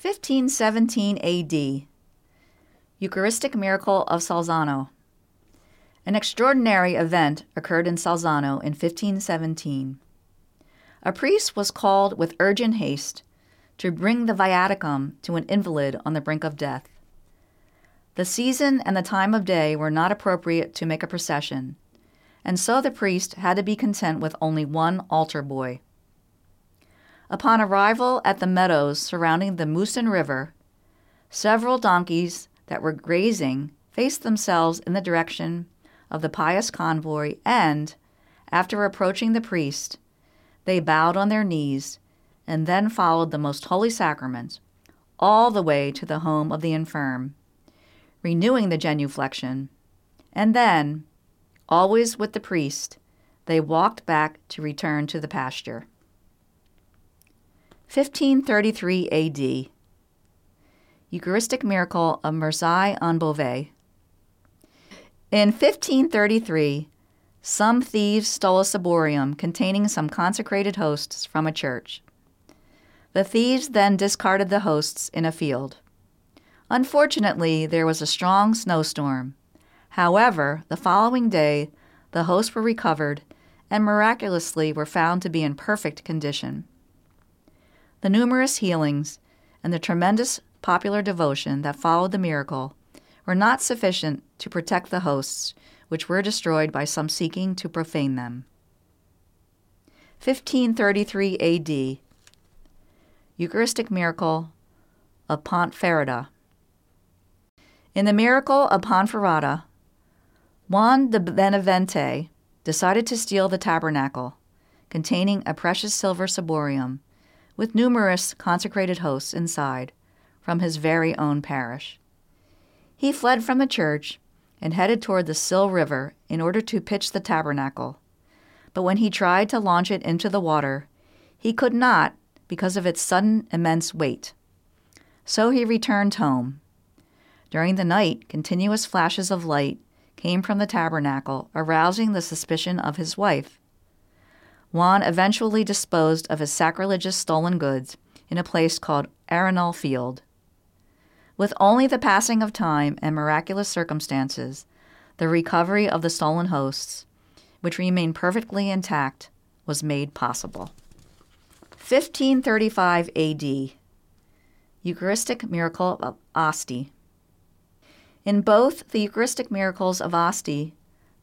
1517 AD Eucharistic Miracle of Salzano. An extraordinary event occurred in Salzano in 1517. A priest was called with urgent haste to bring the viaticum to an invalid on the brink of death. The season and the time of day were not appropriate to make a procession, and so the priest had to be content with only one altar boy. Upon arrival at the meadows surrounding the Muson River, several donkeys that were grazing faced themselves in the direction of the pious convoy, and, after approaching the priest, they bowed on their knees and then followed the most holy sacrament all the way to the home of the infirm, renewing the genuflection, and then, always with the priest, they walked back to return to the pasture. 1533 AD Eucharistic miracle of Marseille en Beauvais. In 1533, some thieves stole a ciborium containing some consecrated hosts from a church. The thieves then discarded the hosts in a field. Unfortunately, there was a strong snowstorm. However, the following day, the hosts were recovered and miraculously were found to be in perfect condition. The numerous healings and the tremendous popular devotion that followed the miracle were not sufficient to protect the hosts, which were destroyed by some seeking to profane them. 1533 AD Eucharistic Miracle of Ponferrada. In the miracle of Ponferrada, Juan de Benavente decided to steal the tabernacle, containing a precious silver ciborium, with numerous consecrated hosts inside, from his very own parish. He fled from the church and headed toward the Sil River in order to pitch the tabernacle. But when he tried to launch it into the water, he could not because of its sudden immense weight. So he returned home. During the night, continuous flashes of light came from the tabernacle, arousing the suspicion of his wife. Juan eventually disposed of his sacrilegious stolen goods in a place called Arenal Field. With only the passing of time and miraculous circumstances, the recovery of the stolen hosts, which remained perfectly intact, was made possible. 1535 AD Eucharistic Miracle of Asti. In both the Eucharistic miracles of Asti,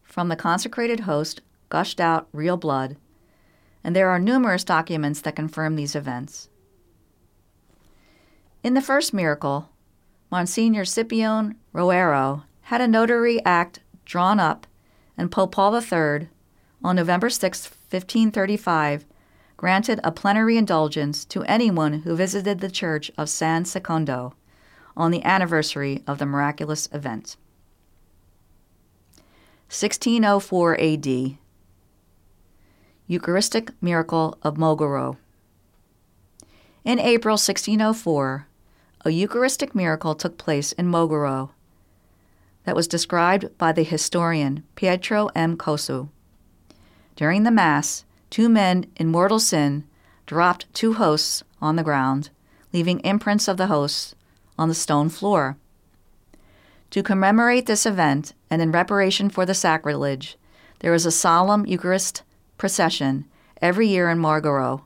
from the consecrated host gushed out real blood, and there are numerous documents that confirm these events. In the first miracle, Monsignor Scipione Roero had a notary act drawn up, and Pope Paul III, on November 6, 1535, granted a plenary indulgence to anyone who visited the church of San Secondo on the anniversary of the miraculous event. 1604 AD Eucharistic Miracle of Mogoro. In April 1604, a Eucharistic miracle took place in Mogoro that was described by the historian Pietro M. Cosu. During the Mass, two men in mortal sin dropped two hosts on the ground, leaving imprints of the hosts on the stone floor. To commemorate this event and in reparation for the sacrilege, there is a solemn Eucharist procession every year in Mogoro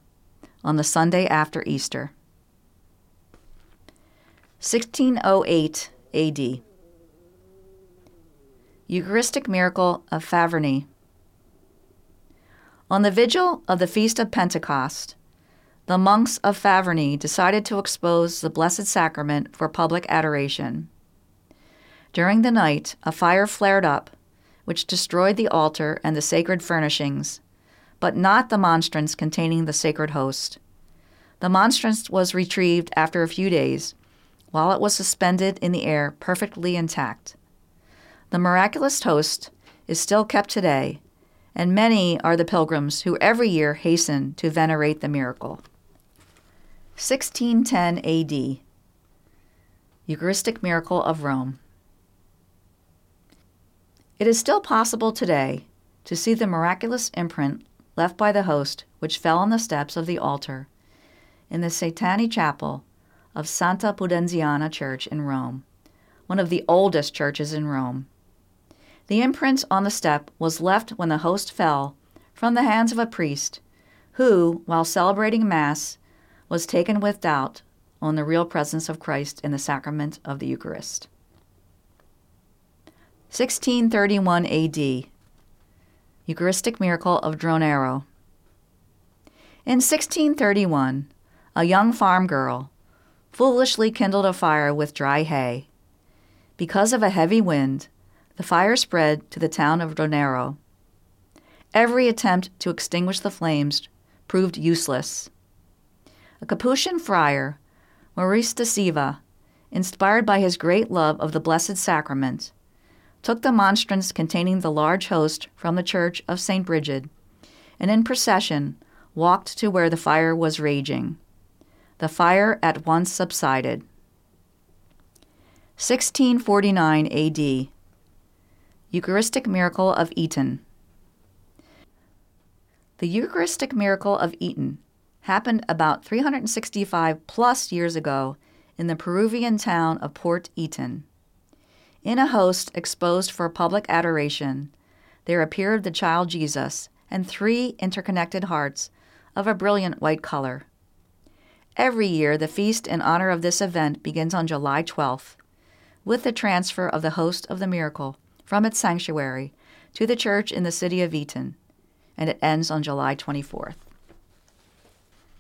on the Sunday after Easter. 1608 AD. Eucharistic Miracle of Faverney. On the vigil of the Feast of Pentecost, the monks of Faverney decided to expose the Blessed Sacrament for public adoration. During the night, a fire flared up, which destroyed the altar and the sacred furnishings, but not the monstrance containing the sacred host. The monstrance was retrieved after a few days while it was suspended in the air perfectly intact. The miraculous host is still kept today, and many are the pilgrims who every year hasten to venerate the miracle. 1610 AD Eucharistic Miracle of Rome. It is still possible today to see the miraculous imprint left by the host which fell on the steps of the altar in the Caetani Chapel of Santa Pudenziana Church in Rome, one of the oldest churches in Rome. The imprint on the step was left when the host fell from the hands of a priest who, while celebrating Mass, was taken with doubt on the real presence of Christ in the sacrament of the Eucharist. 1631 AD Eucharistic miracle of Dronero. In 1631, a young farm girl foolishly kindled a fire with dry hay. Because of a heavy wind, the fire spread to the town of Dronero. Every attempt to extinguish the flames proved useless. A Capuchin friar, Maurice de Siva, inspired by his great love of the Blessed Sacrament, took the monstrance containing the large host from the church of St. Brigid, and in procession walked to where the fire was raging. The fire at once subsided. 1649 AD Eucharistic Miracle of Eten. The Eucharistic Miracle of Eten happened about 365 plus years ago in the Peruvian town of Port Eten. In a host exposed for public adoration, there appeared the child Jesus and three interconnected hearts of a brilliant white color. Every year, the feast in honor of this event begins on July 12th, with the transfer of the host of the miracle from its sanctuary to the church in the city of Eten, and it ends on July 24th.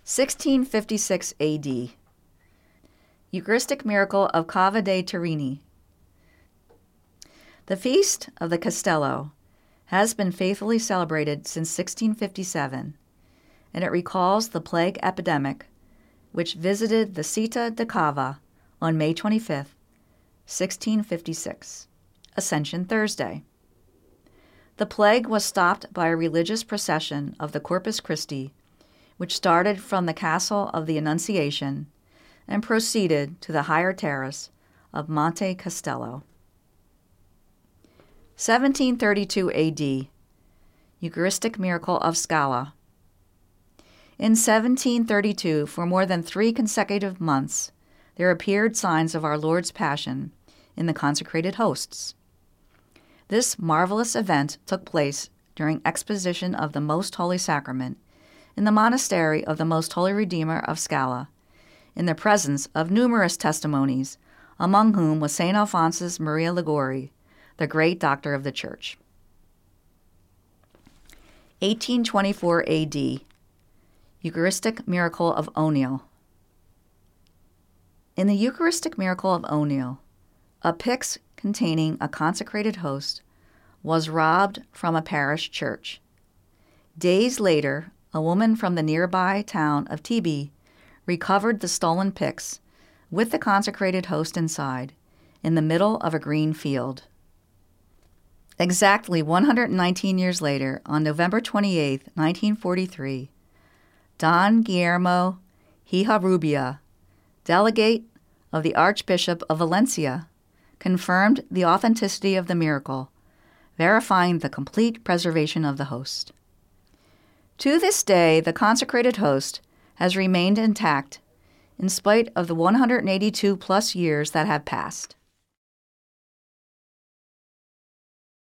1656 AD Eucharistic miracle of Cava dei Tirreni the Feast of the Castello has been faithfully celebrated since 1657, and it recalls the plague epidemic which visited the Città di Cava on May 25, 1656, Ascension Thursday. The plague was stopped by a religious procession of the Corpus Christi, which started from the Castle of the Annunciation and proceeded to the higher terrace of Monte Castello. 1732 AD Eucharistic Miracle of Scala. In 1732, for more than three consecutive months, there appeared signs of our Lord's Passion in the consecrated hosts. This marvelous event took place during exposition of the Most Holy Sacrament in the monastery of the Most Holy Redeemer of Scala, in the presence of numerous testimonies, among whom was St. Alphonsus Maria Liguori, the great doctor of the church. 1824 AD Eucharistic Miracle of Onil. In the Eucharistic Miracle of Onil, a pyx containing a consecrated host was robbed from a parish church. Days later, a woman from the nearby town of Tibi recovered the stolen pyx with the consecrated host inside in the middle of a green field. Exactly 119 years later, on November 28, 1943, Don Guillermo Hijarrubia, delegate of the Archbishop of Valencia, confirmed the authenticity of the miracle, verifying the complete preservation of the host. To this day, the consecrated host has remained intact in spite of the 182 plus years that have passed.